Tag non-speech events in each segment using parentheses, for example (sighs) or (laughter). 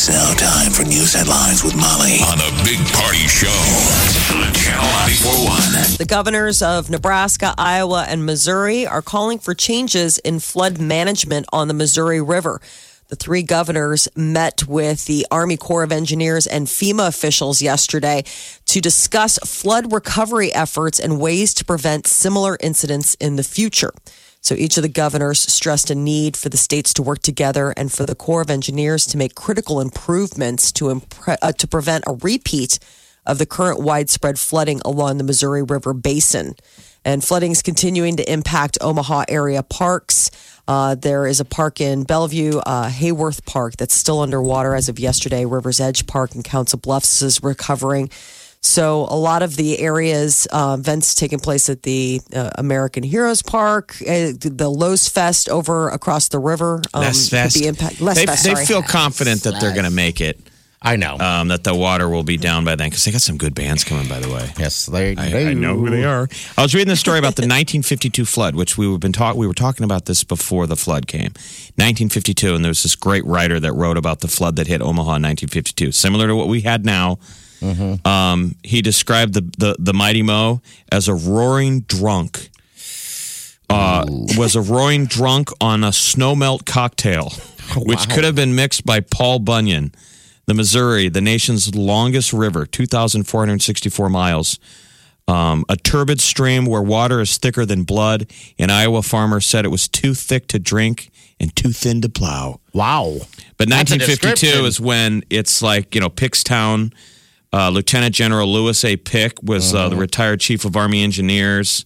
It's now time for news headlines with Molly on a big party show on Channel 941. The governors of Nebraska, Iowa, and Missouri are calling for changes in flood management on the Missouri River. The three governors met with the Army Corps of Engineers and FEMA officials yesterday to discuss flood recovery efforts and ways to prevent similar incidents in the future. So each of the governors stressed a need for the states to work together and for the Corps of Engineers to make critical improvements to impre- uh, to prevent a repeat of the current widespread flooding along the Missouri River basin. And flooding is continuing to impact Omaha area parks. Uh, there is a park in Bellevue, uh, Haworth Park, that's still underwater as of yesterday. River's Edge Park in Council Bluffs is recovering. So a lot of the areas, uh, events taking place at the uh, American Heroes Park, uh, the Lowe's Fest over across the river. Um, Less could fest. Be impact- less they, fest, they feel confident that they're going to make it. I know. Um, that the water will be down by then because they got some good bands coming. By the way, yes, they, I, they I know who they are. I was reading the story about the (laughs) 1952 flood, which we were been talk. We were talking about this before the flood came. 1952, and there was this great writer that wrote about the flood that hit Omaha in 1952, similar to what we had now. Um, he described the, the the mighty Mo as a roaring drunk. Uh, was a roaring drunk on a snowmelt cocktail, (laughs) which could have been mixed by Paul Bunyan. The Missouri, the nation's longest river, 2,464 miles. Um, a turbid stream where water is thicker than blood. An Iowa farmer said it was too thick to drink and too thin to plow. Wow. But That's 1952 is when it's like, you know, Pickstown, uh, Lieutenant General Lewis A. Pick was uh, the Mm-hmm. retired chief of Army Engineers.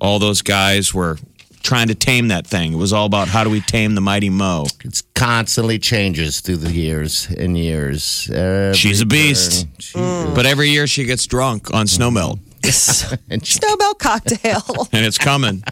All those guys were trying to tame that thing. It was all about how do we tame the mighty Mo. It's constantly changes through the years and years. Every She's a beast. turn, she But every year she gets drunk on snowmelt, (laughs) and she- Snowmelt cocktail. (laughs) and it's coming.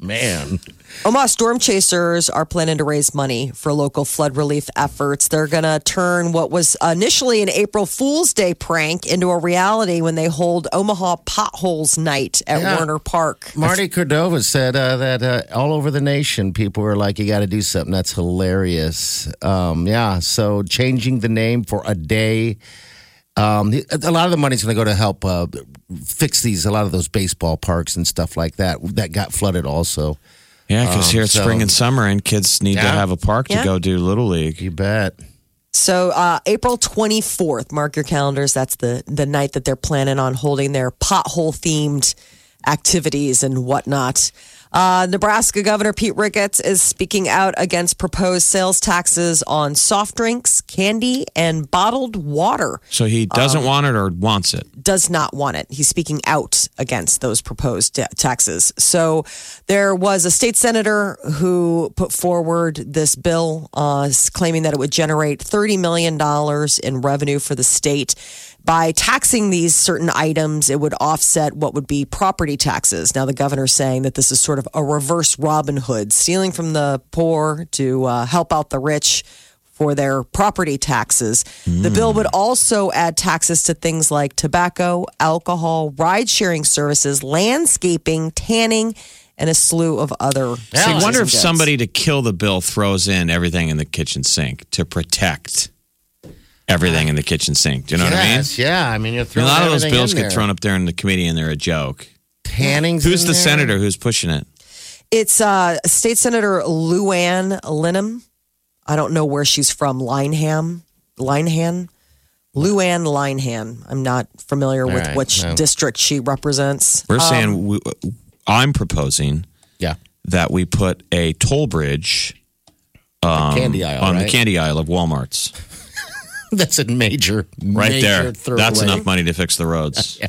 man, Omaha Storm Chasers are planning to raise money for local flood relief efforts. They're going to turn what was initially an April Fool's Day prank into a reality when they hold Omaha Potholes Night at Yeah. Werner Park. Martie Cordaro said uh, that uh, all over the nation, people were like, "You got to do something." That's hilarious. Um, yeah, so changing the name for a day. Um, a lot of the money's going to go to help uh, fix these. A lot of those baseball parks and stuff like that that got flooded. Also, Yeah, because here it's so- spring and summer, and kids need to have a park Yeah. to go do Little League. you bet. So uh, April 24th, mark your calendars. That's the, the night that they're planning on holding their pothole themed activities and whatnot. Uh, Nebraska Governor Pete Ricketts is speaking out against proposed sales taxes on soft drinks, candy, and bottled water. So he doesn't want it or wants it. does not want it. He's speaking out against those proposed ta- taxes. So there was a state senator who put forward this bill uh, claiming that it would generate $30 million in revenue for the state. By taxing these certain items, it would offset what would be property taxes. Now, the governor's saying that this is sort of a reverse Robin Hood, stealing from the poor to uh, help out the rich for their property taxes. The bill would also add taxes to things like tobacco, alcohol, ride sharing services, landscaping, tanning, and a slew of other. So you wonder if somebody to kill the bill throws in everything in the kitchen sink to protect everything in the kitchen sink. Do you know what I mean? yes, yeah. I mean, you're I mean, throwing a lot of those bills get thrown up there in the committee and they're a joke. Tanning's Who's in the there. senator who's pushing it? It's uh, State Senator Luann Linham. I don't know where she's from. Lineham, Linehan, Luann Linehan. I'm not familiar with right, which no. district she represents. We're Um, saying we, I'm proposing Yeah, that we put a toll bridge candy aisle on right? the candy aisle of Walmart's. (laughs) That's a major, Right major there. That's throwaway. enough money to fix the roads.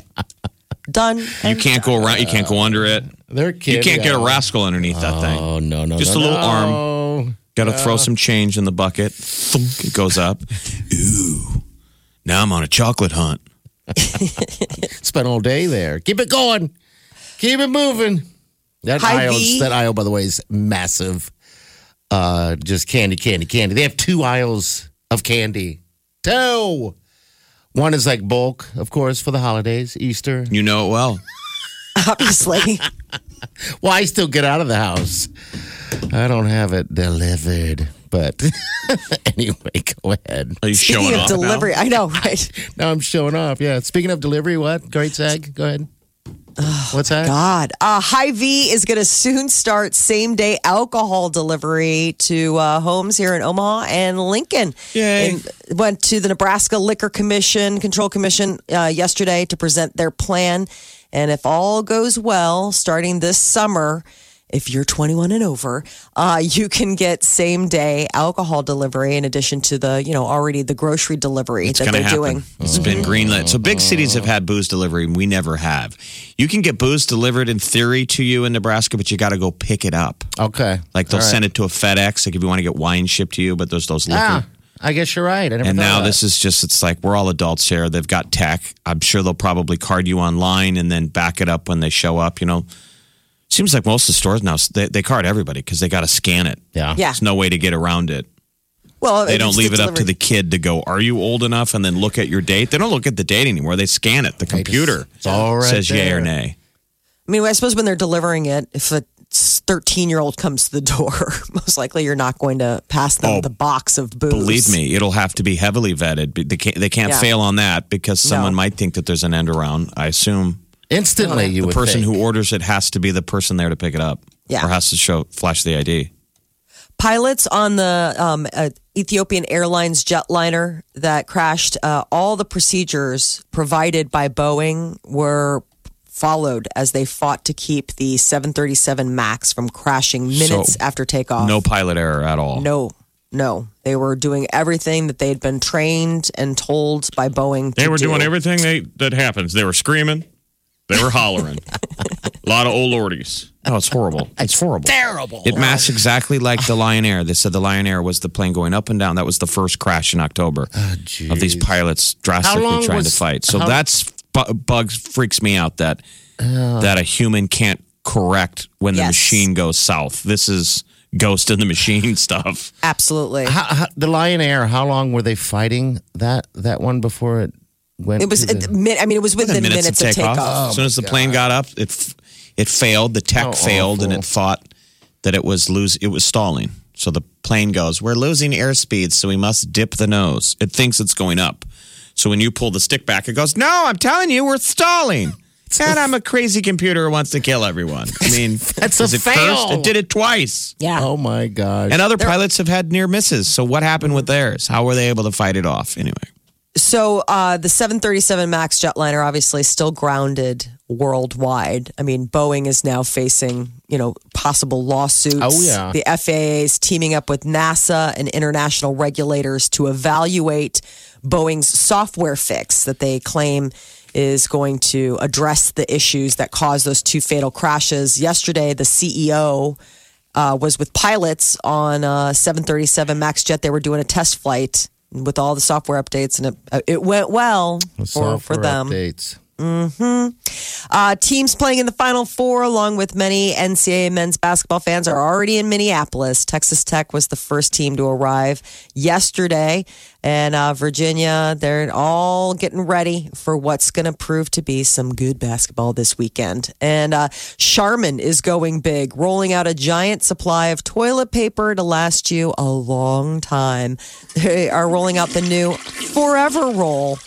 (laughs) done. You can't go around. You can't go under it. They're You can't get a rascal underneath that thing. Oh no, no, Just no, a little no. Got to throw some change in the bucket. Thunk, it goes up. (laughs) Ooh. Now I'm on a chocolate hunt. Spent all day there. Keep it going. Keep it moving. That Hy-Vee. aisle, that aisle, by the way, is massive. Uh, just candy, candy, candy. They have two aisles of candy. Two. One is like bulk, of course, for the holidays, Easter. You know it well. (laughs) Obviously. (laughs) Well, I still get out of the house. I don't have it delivered. But (laughs) anyway, go ahead. Are you Speaking showing of off now? delivery, I know, right? Now I'm showing off. Yeah. Speaking of delivery, what? Great sag. Go ahead. What's that? God. Uh, Hy-Vee is going to soon start same day alcohol delivery to uh, homes here in Omaha and Lincoln. Yay. And went to the Nebraska Liquor Commission, Control Commission uh, yesterday to present their plan. And if all goes well, starting this summer, if you're 21 and over, uh, you can get same day alcohol delivery in addition to the, you know, already the grocery delivery It's that they're happen. doing. It's been greenlit. So big cities have had booze delivery, and we never have. You can get booze delivered in theory to you in Nebraska, but you got to go pick it up. Okay. Like they'll All right. send it to a FedEx, like if you want to get wine shipped to you, but there's those liquor. Ah, I guess you're right. I never And now of this is just, it's like we're all adults here. They've got tech. I'm sure they'll probably card you online and then back it up when they show up. You know, seems like most of the stores now, they, they card everybody because they got to scan it. Yeah. Yeah. There's no way to get around it. Well, They don't leave it up to the kid to go, are you old enough? And then look at your date. They don't look at the date anymore. They scan it. The computer It's all right says yay or nay. I mean, I suppose when they're delivering it, if a 13 year old comes to the door, (laughs) most likely you're not going to pass them Oh, the box of booze. Believe me, it'll have to be heavily vetted. They can't, they can't Yeah. fail on that because someone No. might think that there's an end around. I assume Instantly, you the would person think. who orders it has to be the person there to pick it up. Yeah. Or has to show flash the ID. Pilots on the um, uh, Ethiopian Airlines jetliner that crashed, uh, all the procedures provided by Boeing were followed as they fought to keep the 737 MAX from crashing minutes So, after takeoff. No pilot error at all. No, no. They were doing everything that they'd been trained and told by Boeing to They were do. doing everything they, that happens. They were screaming. They were hollering. A lot of old lordies. Oh, it's horrible. (laughs) It's horrible. Terrible. It masks exactly like the Lion Air. They said the Lion Air was the plane going up and down. That was the first crash in October oh, of these pilots drastically long trying was- to fight. So how- that's bu- bugs freaks me out that that a human can't correct when the Yes. machine goes south. This is ghost in the machine (laughs) stuff. Absolutely. How, how, the Lion Air. How long were they fighting that that one before it went? It was, the- it, I mean, it was within Within minutes, of takeoff. as soon as the oh, plane got up, it it failed. The tech How failed, and it thought that it was lose. It was stalling. So the plane goes, "We're losing airspeed, so we must dip the nose." It thinks it's going up. So when you pull the stick back, it goes, "No, I'm telling you, we're stalling." (laughs) And I'm a crazy computer who wants to kill everyone. I mean, (laughs) That's a is it fail. cursed? It did it twice. Yeah. oh my gosh! And other pilots have had near misses. So what happened with theirs? How were they able to fight it off? Anyway, So uh, the 737 MAX jetliner obviously still grounded worldwide. I mean, Boeing is now facing, you know, possible lawsuits. Oh, yeah. The FAA is teaming up with NASA and international regulators to evaluate Boeing's software fix that they claim is going to address the issues that caused those two fatal crashes. Yesterday, the CEO uh, was with pilots on a 737 MAX jet. They were doing a test flight with all the software updates, and it, uh, it went well The for, for them. updates. Uh, teams playing in the Final Four, along with many NCAA men's basketball fans, are already in Minneapolis. Texas Tech was the first team to arrive yesterday, and uh, Virginia, they're all getting ready for what's going to prove to be some good basketball this weekend. And uh, Charmin is going big, rolling out a giant supply of toilet paper to last you a long time. They are rolling out the new Forever Roll.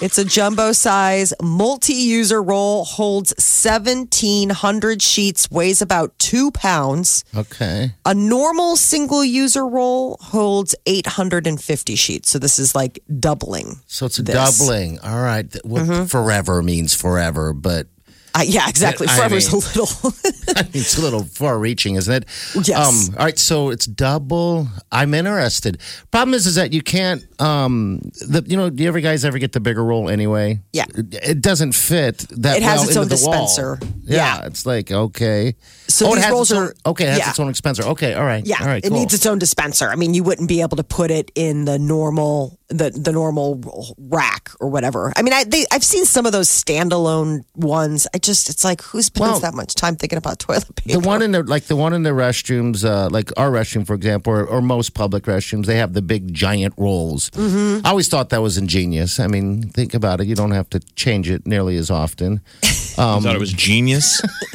It's a jumbo size multi user roll, holds 1,700 sheets, weighs about two pounds. Okay. A normal single user roll holds 850 sheets. So this is like doubling. So it's a this. doubling. All right. Well, mm-hmm. Forever means forever, but Uh, yeah, exactly. I Forever's mean- a little. (laughs) it's a little far reaching, isn't it? Yes. Um, all right. So it's double. I'm interested. Problem is, is that you can't um, the you know, do you ever guys ever get the bigger roll anyway? Yeah. It, it doesn't fit that. It has well its own dispenser. Yeah, Yeah. it's like okay. So oh, it these its own, are- okay. It has yeah. its own dispenser. Okay, all right. Yeah, all right. it cool. needs its own dispenser. I mean, you wouldn't be able to put it in the normal the the normal rack or whatever. I mean, I they, I've seen some of those standalone ones. I just it's like who spends Well, that much time thinking about toilet paper? The one in the like the one in the restrooms, uh, like our restroom, for example, or, or most public restrooms, they have the big giant rolls. Mm-hmm. I always thought that was ingenious. I mean, think about it; you don't have to change it nearly as often. (laughs) I thought it was genius. (laughs)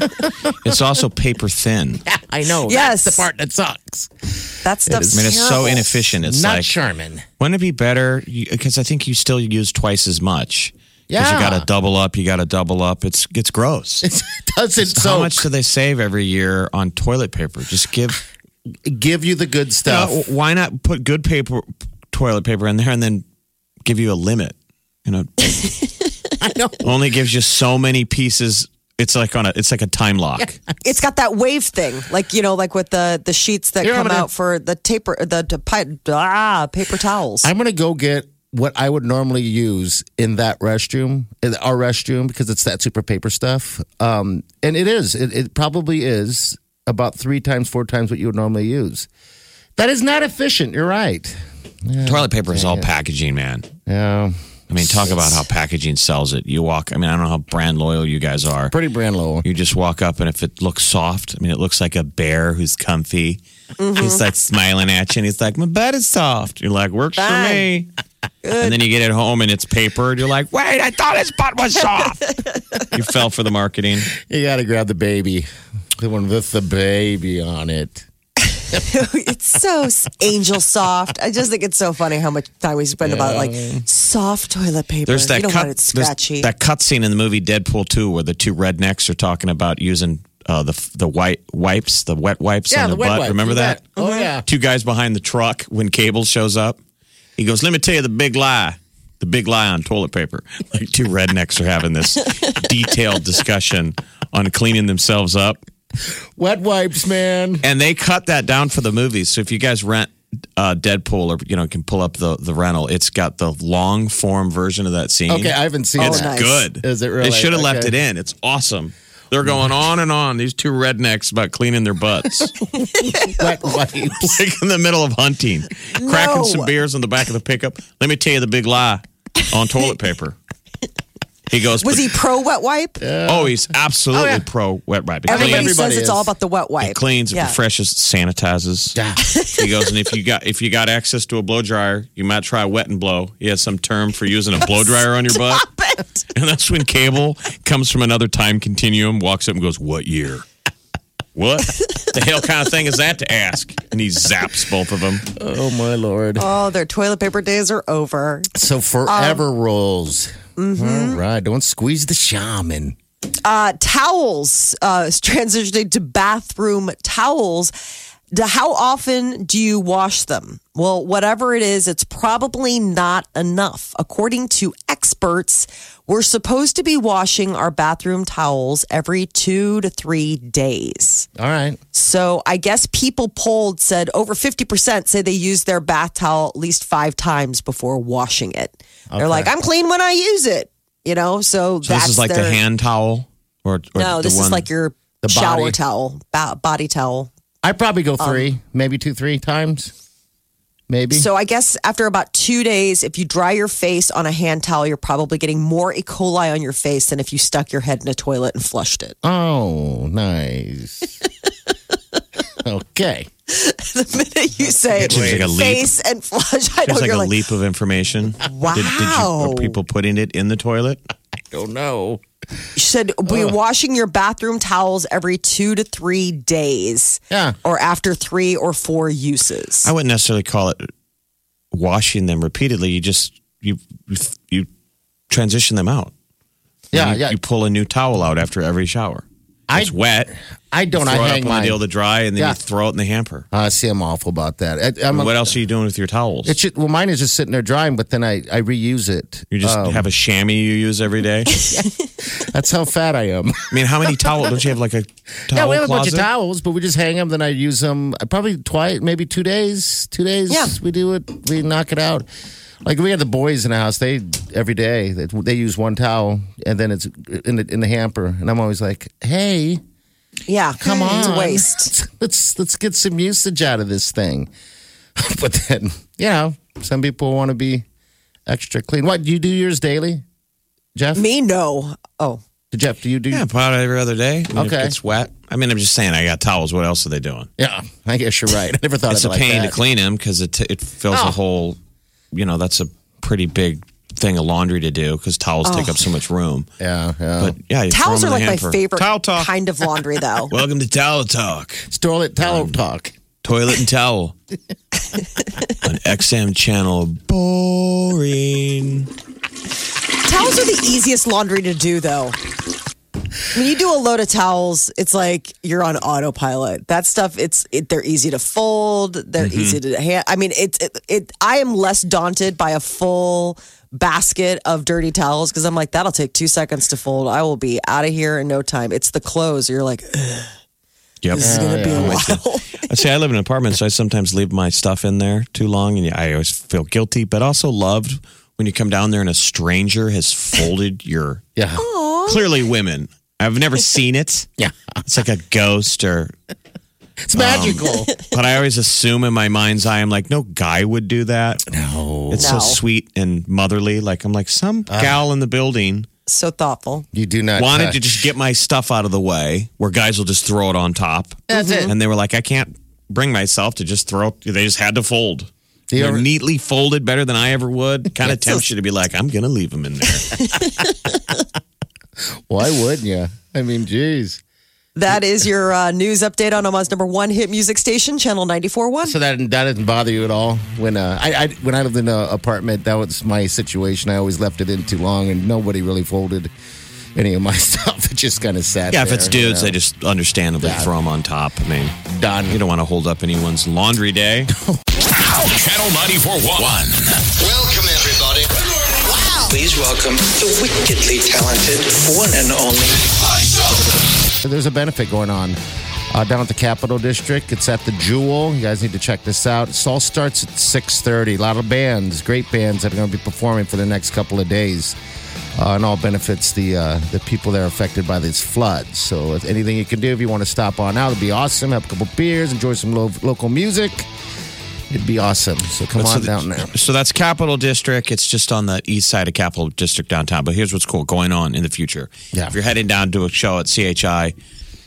it's also paper thin. I know. Yes. that's the part that sucks. That stuff's I mean, it's so inefficient. It's Not like, Sherman. wouldn't it be better? Because I think you still use twice as much. Because you got to double up. You got to double up. It's it's gross. (laughs) It doesn't How so much do they save every year on toilet paper? Just give. give you the good You stuff. know, why not put good paper, toilet paper in there, and then give you a limit? You know, (laughs) I know. only gives you so many pieces. It's like on a. It's like a time lock. It's got that wave thing, like you know, like with the the sheets that Here, come gonna- out for the taper the, the pi- ah paper towels. I'm gonna go get what I would normally use in that restroom, in our restroom, because it's that super paper stuff. Um, and it is. It, it probably is about three times, four times what you would normally use. That is not efficient. You're right. Toilet paper is all packaging, man. Yeah. I mean, talk about how packaging sells it. You walk. I mean, I don't know how brand loyal you guys are. Pretty brand loyal. You just walk up, and if it looks soft, I mean, it looks like a bear who's comfy. Mm-hmm. He's like smiling at you, and he's like, "My butt is soft." You're like, "Works for me." And then you get it home, and it's paper. And you're like, "Wait, I thought his butt was soft." (laughs) you fell for the marketing. You got to grab the baby, the one with the baby on it. (laughs) it's so angel soft. I just think it's so funny how much time we spend about like soft toilet paper. There's that you don't cut. want it there's scratchy. that cut scene in the movie Deadpool 2 where the two rednecks are talking about using uh, the the white wipes, the wet wipes on their butt. wipe. Remember You that? bet. Oh yeah. Two guys behind the truck when Cable shows up. He goes, "Let me tell you the big lie." The big lie on toilet paper. (laughs) Like two rednecks are having this (laughs) detailed discussion on cleaning themselves up. (laughs) Wet wipes, man. And they cut that down for the movie. So if you guys rent uh, Deadpool or you know can pull up the the rental, it's got the long form version of that scene. Okay, I haven't seen It's Oh, that. nice. good. Is it really? They should have left it in. It's awesome. They're going on and on. These two rednecks about cleaning their butts, (laughs) Wet wipes. (laughs) like in the middle of hunting, cracking some beers on the back of the pickup. Let me tell you the big lie on toilet paper. He goes, Was he pro wet wipe? Oh, he's absolutely Oh, yeah. pro wet wipe. It Everybody, cleans, everybody says it's all about the wet wipe. it cleans, it Yeah. refreshes, sanitizes. Yeah. (laughs) He goes, and if you got if you got access to a blow dryer, you might try wet and blow. He has some term for using a blow (laughs) dryer on your butt. It. (laughs) And that's when Cable comes from another time continuum, walks up and goes, What year? What the hell kind of thing is that to ask? And he zaps both of them. Oh my lord. Oh, their toilet paper days are over. So forever Um, rolls. Mm-hmm. All right. Don't squeeze the Charmin. Uh, towels, uh, (laughs) transitioning to bathroom towels. How often do you wash them? Well, whatever it is, it's probably not enough. According to experts, we're supposed to be washing our bathroom towels every two to three days. All right. So I guess people polled said over 50% say they use their bath towel at least five times before washing it. They're like, I'm clean when I use it, you know? So, So that's this is like the hand towel, or, or No, this one, is like your The shower body. towel, ba- body towel. I probably go Um, three, maybe two, three times. Maybe. So I guess after about two days, if you dry your face on a hand towel, you're probably getting more E. coli on your face than if you stuck your head in a toilet and flushed it. oh, nice. (laughs) okay. the minute you say Seems like a leap. face and flush, I know like you're a like, leap of information. Wow. Did, did you, are people putting it in the toilet? (laughs) Don't know. You should be washing your bathroom towels every two to three days. Yeah. Or after three or four uses. I wouldn't necessarily call it washing them repeatedly. You just you you, you transition them out. Yeah, you, yeah. You pull a new towel out after every shower. I- It's wet. I don't. throw I it hang up on mine. the deal to dry, and then Yeah. you throw it in the hamper. I see. I'm awful about that. I, I'm a- what else are you doing with your towels? It should, well, mine is just sitting there drying, but then I, I reuse it. you just Um, have a chamois you use every day. (laughs) That's how fat I am. I mean, how many towels? Don't you have like a towel (laughs) yeah, we have a bunch of towels, but we just hang them. Then I use them uh, probably twice, maybe two days. Two days. Yeah. we do it. We knock it out. Like we had the boys in the house. They every day they, they use one towel, and then it's in the in the hamper. And I'm always like, "Hey, Yeah, come on, It's a waste. (laughs) Let's let's get some usage out of this thing." (laughs) but then, you know, some people want to be extra clean. What do you do yours daily, Jeff? Me, no. Oh, Jeff, do you do? Yeah, pot every other day. I mean, Okay. If it's wet. I mean, I'm just saying, I got towels. What else are they doing? Yeah, I guess you're right. I never thought It's of a like pain that. to clean them because it, it fills Oh. a whole, you know, that's a pretty big thing of laundry to do because towels take up so oh. much room. Yeah, yeah. But yeah, towels are like my hamper. favorite Towel talk. kind of laundry, though. (laughs) Welcome to Towel Talk. Toilet towel um, talk. Toilet and towel. (laughs) On XM channel. Boring. towels are the easiest laundry to do, though. When you do a load of towels, it's like you're on autopilot. That stuff, it's it, they're easy to fold. They're Mm-hmm. easy to hand. I mean, it's it, it. I am less daunted by a full basket of dirty towels because I'm like, that'll take two seconds to fold. I will be out of here in no time. It's the clothes. You're like, "Ugh, Yep. this is gonna be a while. I say I live in an apartment, so I sometimes leave my stuff in there too long, and I always feel guilty, but also loved when you come down there and a stranger has folded your. Yeah, Clearly, women. I've never (laughs) seen it. yeah. It's like a ghost, or. It's magical. Um, but I always assume in my mind's eye, I'm like, no guy would do that. no, It's No. so sweet and motherly. Like I'm like some ah. gal in the building so thoughtful. you do not wanted to touch. just get my stuff out of the way, where guys will just throw it on top. That's it. And they were like, I can't bring myself to just throw. They just had to fold. You They're ever- neatly folded better than I ever would. (laughs) Kind of tempts you to be like, I'm gonna leave them in there. (laughs) Why wouldn't you? I mean, geez. That is your uh, news update on Omaha's number one hit music station, Channel 94.1. So that that doesn't bother you at all when uh, I, I when I lived in an apartment. That was my situation. I always left it in too long, and nobody really folded any of my (laughs) stuff. It just kind of sat. yeah, if there, it's you dudes, know. they just understandably Yeah. throw them on top. I mean, done. you don't want to hold up anyone's laundry day. (laughs) Channel 94.1. Welcome, everybody. Wow. Please welcome the wickedly talented one and only. There's a benefit going on uh, down at the Capitol District. It's at the Jewel. You guys need to check this out. It all starts at 6:30. A lot of bands, great bands that are going to be performing for the next couple of days. Uh, and all benefits the uh, the people that are affected by these floods. So, if anything you can do if you want to stop on out, it'd be awesome. Have a couple beers, enjoy some lo- local music. It'd be awesome. So come So on the- down there. So that's Capitol District. It's just on the east side of Capitol District downtown. But here's what's cool going on in the future. Yeah. If you're heading down to a show at CHI,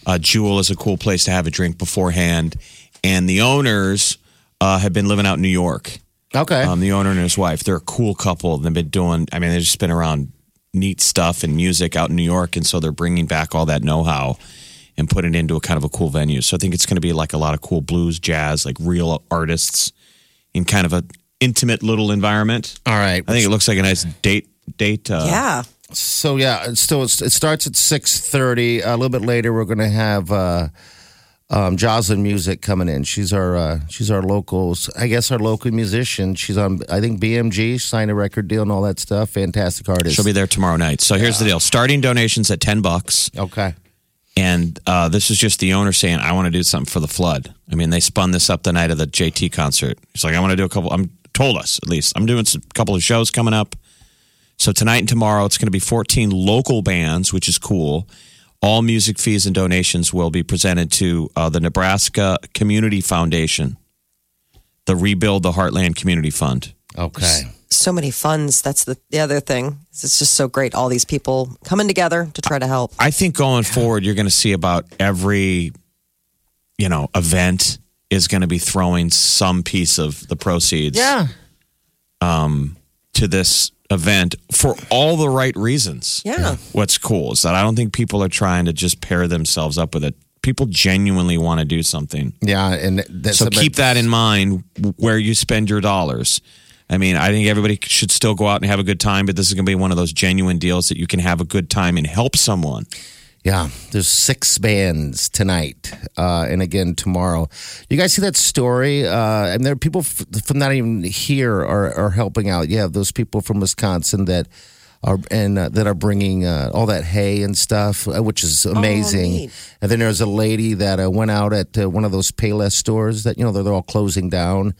uh, Jewel is a cool place to have a drink beforehand. And the owners uh, have been living out in New York. Okay. Um, the owner and his wife, they're a cool couple. They've been doing, I mean, they've just been around neat stuff and music out in New York. And so they're bringing back all that know how and put it into a kind of a cool venue. So I think it's going to be like a lot of cool blues, jazz, like real artists in kind of a intimate little environment. all right. I think it looks like a nice date. Date. Uh, yeah. So yeah, it's still it starts at six thirty. A little bit later, we're going to have uh, um, Jocelyn Music coming in. She's our uh, she's our locals. I guess our local musician. She's on I think BMG signed a record deal and all that stuff. Fantastic artist. She'll be there tomorrow night. So here's the deal: starting donations at ten bucks. okay. And uh, this is just the owner saying, I want to do something for the flood. I mean, they spun this up the night of the JT concert. He's like, I want to do a couple, I'm told us at least, I'm doing a couple of shows coming up. So tonight and tomorrow, it's going to be 14 local bands, which is cool. All music fees and donations will be presented to uh, the Nebraska Community Foundation, the Rebuild the Heartland Community Fund. Okay. So many funds. That's the, the other thing. It's just so great. All these people coming together to try to help. I think going forward, you're going to see about every, you know, event is going to be throwing some piece of the proceeds Yeah. Um, to this event for all the right reasons. Yeah. What's cool is that I don't think people are trying to just pair themselves up with it. People genuinely want to do something. Yeah. And that's So keep that in mind where you spend your dollars. I mean, I think everybody should still go out and have a good time, but this is going to be one of those genuine deals that you can have a good time and help someone. Yeah, there's six bands tonight, uh, and again tomorrow. You guys see that story? Uh, and there are people f- from not even here are, are helping out. Yeah, those people from Wisconsin that are and uh, that are bringing uh, all that hay and stuff, uh, which is amazing. neat. and then there's a lady that uh, went out at uh, one of those Payless stores that you know they're, they're all closing down.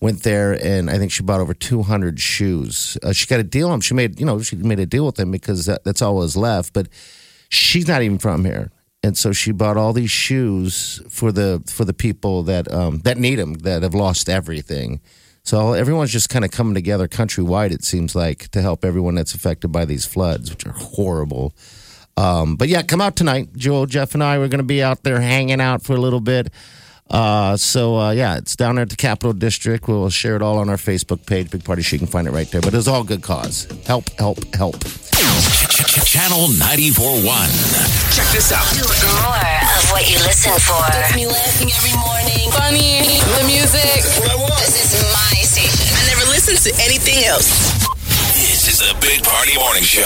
Went there and I think she bought over 200 shoes. Uh, she got a deal on. She made you know she made a deal with them because that, that's all was left. But she's not even from here. And so she bought all these shoes for the for the people that um, that need them that have lost everything. So everyone's just kind of coming together countrywide. It seems like to help everyone that's affected by these floods, which are horrible. Um, but yeah, come out tonight, Joel, Jeff, and I. We're going to be out there hanging out for a little bit. Uh, so uh, yeah, it's down there at the Capitol District. We'll share it all on our Facebook page, Big Party. She can find it right there. But it's all good cause. Help, help, help. Channel 94.1. Check this out. More of what you listen for. Gets me laughing every morning. Funny, the music. This is my anything else. This is the Big Party Morning Show.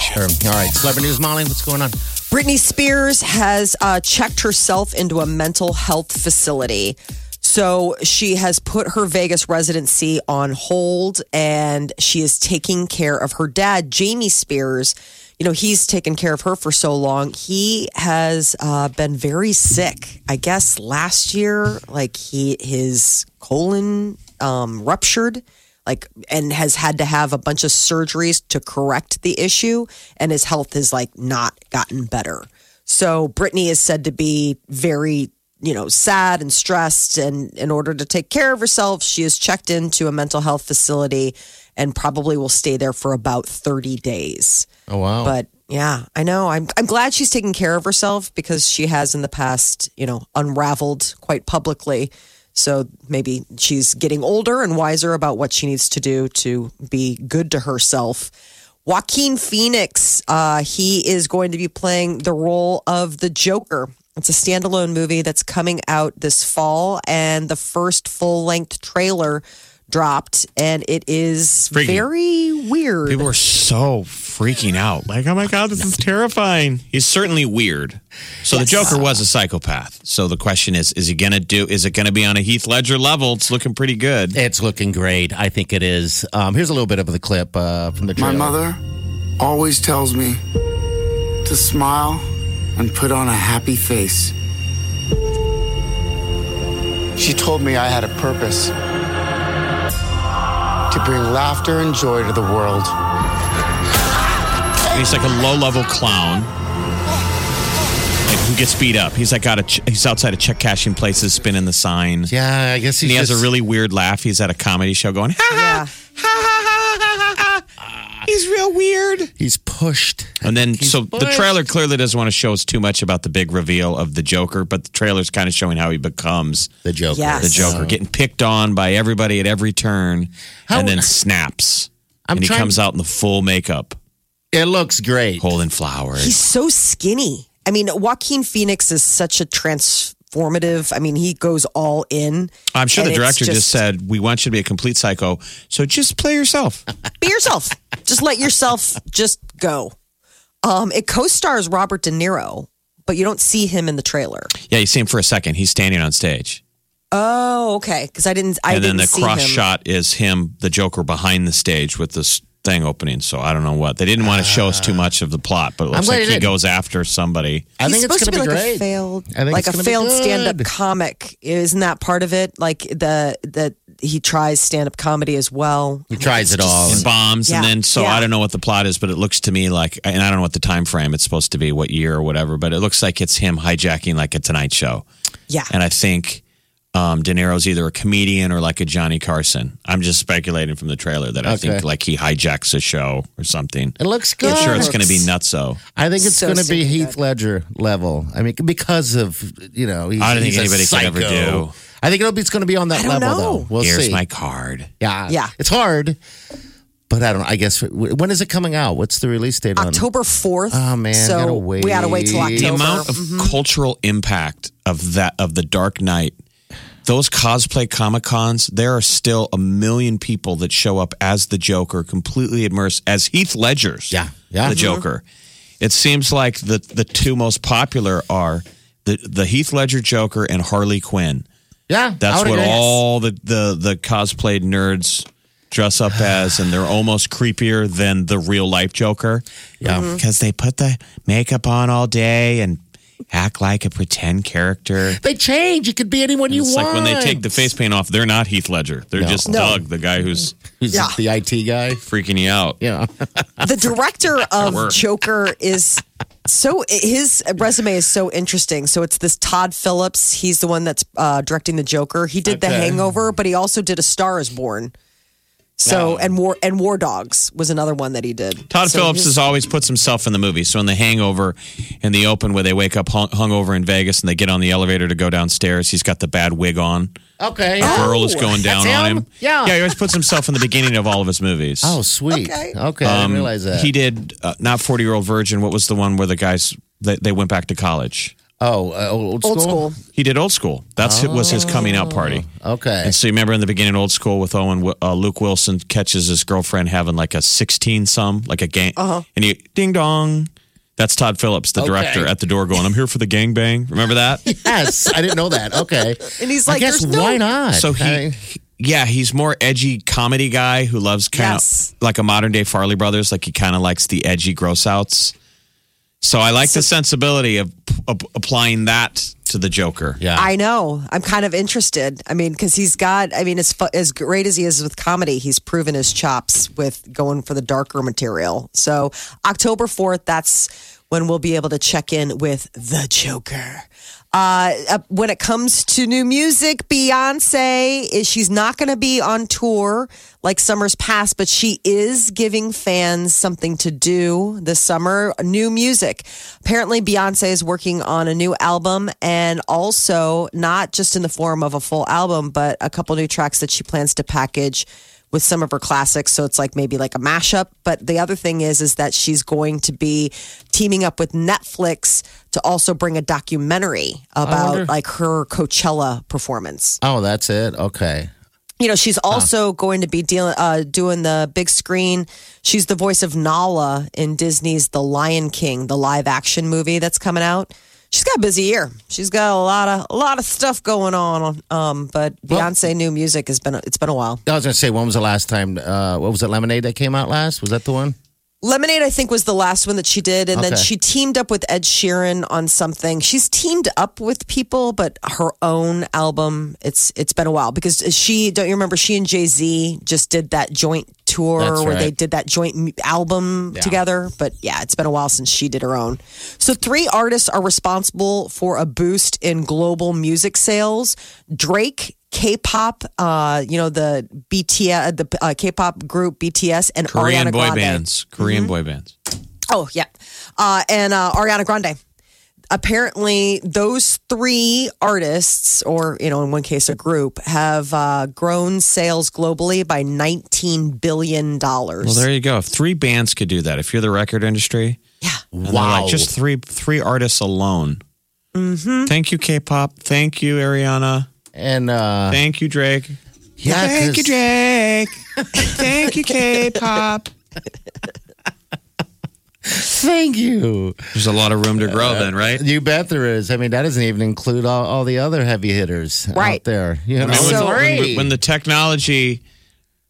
Sure. All right, celebrity news, Molly. What's going on? Britney Spears has uh, checked herself into a mental health facility. So she has put her Vegas residency on hold and she is taking care of her dad, Jamie Spears. You know, he's taken care of her for so long. He has uh, been very sick. I guess last year, like he his colon um, ruptured like and has had to have a bunch of surgeries to correct the issue and his health has like not gotten better so Britney is said to be very you know sad and stressed and in order to take care of herself she is checked into a mental health facility and probably will stay there for about 30 days Oh wow! but yeah, I know. I'm I'm glad she's taking care of herself because she has in the past, you know, unraveled quite publicly. So maybe she's getting older and wiser about what she needs to do to be good to herself. Joaquin Phoenix, uh, he is going to be playing the role of the Joker. It's a standalone movie that's coming out this fall, and the first full length trailer dropped, and it is Freaking- very weird. People were so freaking out. Like, oh my God, this is terrifying. He's certainly weird. So the Joker was a psychopath. So the question is, is he going to do, is it going to be on a Heath Ledger level? It's looking pretty good. It's looking great. I think it is. Um, here's a little bit of the clip uh, from the trailer. My mother always tells me to smile and put on a happy face. She told me I had a purpose to bring laughter and joy to the world. He's like a low level clown. Like who gets beat up? He's like got a ch- he's outside of check cashing places, spinning the sign. Yeah, I guess he's And he has a really weird laugh. He's at a comedy show going, ha yeah. ha ha ha ha ha. He's real weird. he's pushed. And then, He's so the trailer clearly doesn't want to show us too much about the big reveal of the Joker, but the trailer's kind of showing how he becomes the Joker. Yes. the Joker, getting picked on by everybody at every turn, How- and then snaps. I'm and he trying- comes out in the full makeup, It looks great. holding flowers. He's so skinny. I mean, Joaquin Phoenix is such a transformative. I mean, he goes all in. I'm sure the director just, said, "We want you to be a complete psycho, so just play yourself." (laughs) be yourself. just let yourself just go. Um, it co-stars Robert De Niro, but you don't see him in the trailer. yeah, you see him for a second. He's standing on stage, Oh, okay. Because I didn't. I and then didn't the cross him. shot is him, the Joker, behind the stage with this thing opening. So I don't know what they didn't want to show us too much of the plot, but it looks glad like he he didn't. goes after somebody. I He's think it's supposed going to to be be like great. a failed, I think like it's a gonna be failed good. stand-up comic. Isn't that part of it? Like the that he tries stand-up comedy as well. He tries it all. and bombs and Yeah, then so yeah. i don't know what the plot is but it looks to me like and i don't know what the time frame it's supposed to be what year or whatever but it looks like it's him hijacking like a tonight show Yeah, and i think um, De Niro's either a comedian or like a Johnny Carson. I'm just speculating from the trailer that I Okay. think like he hijacks a show or something. It looks good. I'm sure it's going to be nutso. I think it's So going to be Heath Ledger level. I mean, because of you know, he's, I don't think he's anybody could ever do. I think it'll be, it's going to be on that I don't level, know. though. We'll Here's see. my card. yeah, Yeah. It's hard, but I don't. know. I guess when is it coming out? What's the release date on? October fourth. Oh, man, so gotta we gotta wait till. October. The amount of cultural impact of that of the Dark Knight, those cosplay comic cons, there are still a million people that show up as the Joker, completely immersed as Heath Ledger's. Yeah, yeah. the Joker. It seems like the the two most popular are the the Heath Ledger Joker and Harley Quinn. Yeah, That's what agree. all the, the the cosplayed nerds dress up (sighs) as, and they're almost creepier than the real life Joker. Yeah. Mm-hmm. because they put the makeup on all day and act like a pretend character. They change. It could be anyone you It's want. like when they take the face paint off, they're not Heath Ledger. They're No. just No. Doug, the guy who's Who's Yeah. the IT guy. freaking you out. Yeah. (laughs) the director of. Joker is so his resume is so interesting. So it's this Todd Phillips. He's the one that's uh, directing the Joker. He did The Hangover, but he also did A Star Is Born. So Oh. and War and War Dogs was another one that he did. Todd So Phillips has always puts himself in the movie. So in The Hangover, in the open where they wake up hung, hungover in Vegas and they get on the elevator to go downstairs, he's got the bad wig on. Okay. The girl is going down That's on him? him. Yeah. yeah. He always puts himself in the beginning of all of his movies. Oh, sweet. Okay. Okay. I didn't realize that. Um, He did uh, not Forty Year Old Virgin. What was the one where the guys they, they went back to college? Oh, uh, old school. old school. He did Old School. That's was his coming out party. Okay. And so you remember in the beginning, Old School with Owen, uh, Luke Wilson catches his girlfriend having like a sixteen some, like a gang, uh-huh. and he ding dong. That's Todd Phillips, the Okay. director, at the door going, "I'm here for the gangbang." Remember that? (laughs) yes, I didn't know that. Okay. And he's like, I like, guess no- why not? So he, I- yeah, he's more edgy comedy guy who loves kind of like a modern day Farrelly Brothers. Like he kind of likes the edgy gross outs. So I like the sensibility of, of applying that to the Joker. yeah. I know. I'm kind of interested. I mean, because he's got. I mean, as fu- as great as he is with comedy, he's proven his chops with going for the darker material. So October fourth, that's when we'll be able to check in with the Joker. Uh, when it comes to new music, Beyonce is she's not going to be on tour like summers past, but she is giving fans something to do this summer. New music. Apparently, Beyonce is working on a new album, and also not just in the form of a full album, but a couple new tracks that she plans to package with some of her classics so it's like maybe like a mashup. But the other thing is is that she's going to be teaming up with Netflix to also bring a documentary about like her Coachella performance. Oh, that's it. Okay. you know she's also going to be dealing uh, doing the big screen. She's the voice of Nala in Disney's The Lion King the live action movie that's coming out she's got a busy year she's got a lot of a lot of stuff going on um but Beyonce new music has been it's been a while I was gonna say, when was the last time? Uh, what was it? Lemonade that came out last? Was that the one? Lemonade, I think, was the last one that she did, and then Okay. she teamed up with Ed Sheeran on something. She's teamed up with people, but her own album, it's it's been a while because she don't you remember she and Jay Z just did that joint tour That's where they right. did that joint m- album together. But yeah, it's been a while since she did her own. So three artists are responsible for a boost in global music sales: Drake. K-pop, uh, you know the BTS, the uh, K-pop group BTS, and Korean Ariana boy Grande. bands. Korean boy bands. Oh, yeah. Uh, and uh, Ariana Grande. Apparently, those three artists, or, you know, in one case, a group, have uh, grown sales globally by $19 billion. Well, there you go. If three bands could do that, if you're the record industry, yeah. and they're like just three three artists alone. Mm-hmm. Thank you, K-pop. Thank you, Ariana. And uh, Thank you, Drake. yeah, Thank you, Drake. Thank you, K-pop. Thank you. There's a lot of room to grow, then, right? You bet there is. I mean, that doesn't even include all, all the other heavy hitters Right. out there. You know, I mean, when, So- when the, when the technology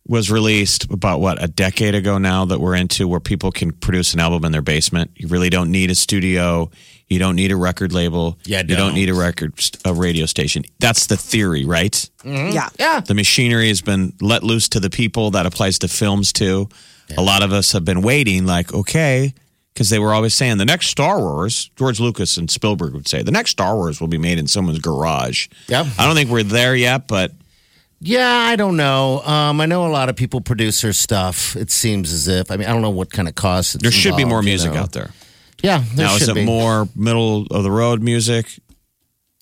was released about what a decade ago now that we're into where people can produce an album in their basement. You really don't need a studio. You don't need a record label. Yeah, you don't don't. need a record a radio station. That's the theory right? Mm-hmm. Yeah. yeah, the machinery has been let loose to the people. That applies to films too. A lot of us have been waiting like okay because they were always saying the next star wars george lucas and spielberg would say the next star wars will be made in someone's garage. Yep. i don't think we're there yet but yeah. I don't know. Um, I know a lot of people produce their stuff. It seems as if. I mean, I don't know what kind of costs. it's there should be more involved, you music know. out there Yeah, there now is it be. more middle of the road music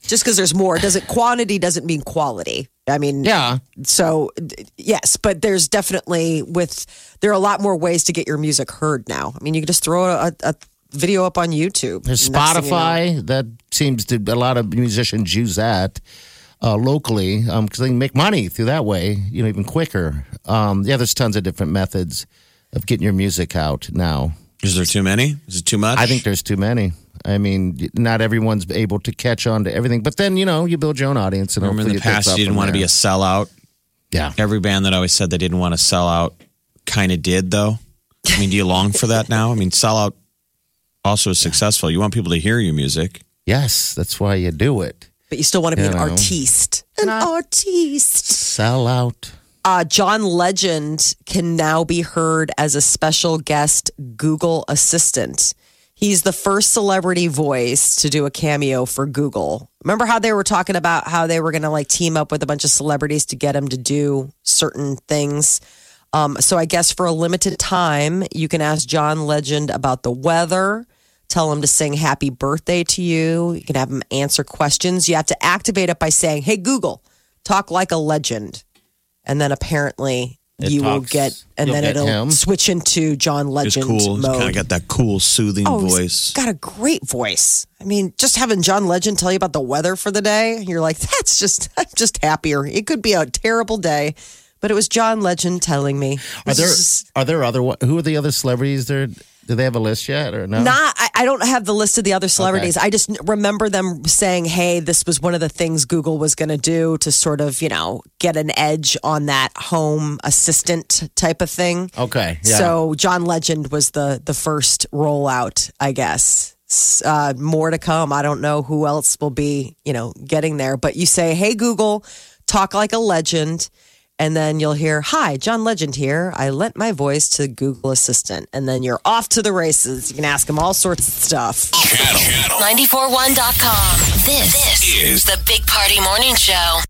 Just because there's more doesn't quantity doesn't mean quality. I mean, Yeah, So yes, but there's definitely with there are a lot more ways to get your music heard now. I mean, you can just throw a, a video up on YouTube. There's Next thing you know- Spotify. That seems to a lot of musicians use that uh, locally because they can make money through that way. You know, even quicker. Um, yeah, there's tons of different methods of getting your music out now. is there too many is it too much I think there's too many. I mean, not everyone's able to catch on to everything. But then you know, you build your own audience, and remember in the past you didn't want to be a sellout Yeah. Every band that always said they didn't want to sell out kind of did, though. I mean, do you long for that now? I mean, sell out also is successful. You want people to hear your music. Yes, that's why you do it. But you still want to be You an know. artiste. An artiste. Sell out. Uh, John Legend can now be heard as a special guest Google Assistant. He's the first celebrity voice to do a cameo for Google. Remember how they were talking about how they were going to like team up with a bunch of celebrities to get him to do certain things? Um, so I guess for a limited time, you can ask John Legend about the weather, tell him to sing happy birthday to you. You can have him answer questions. You have to activate it by saying, Hey, Google, talk like a legend. And then apparently It you will get, and then get it'll him. switch into John Legend cool. It's mode. kind of got that cool, soothing Oh, he's voice. got a great voice. I mean, just having John Legend tell you about the weather for the day, you're like, that's just, (laughs) I'm just happier. It could be a terrible day, but it was John Legend telling me. Are there is- are there other who are the other celebrities there? Do they have a list yet or no? Not, I, I don't have the list of the other celebrities. I just remember them saying, hey, this was one of the things Google was going to do to sort of, you know, get an edge on that home assistant type of thing. Okay. Yeah. So John Legend was the the first rollout, I guess. Uh, more to come. I don't know who else will be, you know, getting there. But you say, "Hey Google, talk like a legend," and then you'll hear, "Hi, John Legend here. I lent my voice to Google Assistant," and then you're off to the races. You can ask him all sorts of stuff. Channel, channel 941.com. This, is the Big Party Morning Show.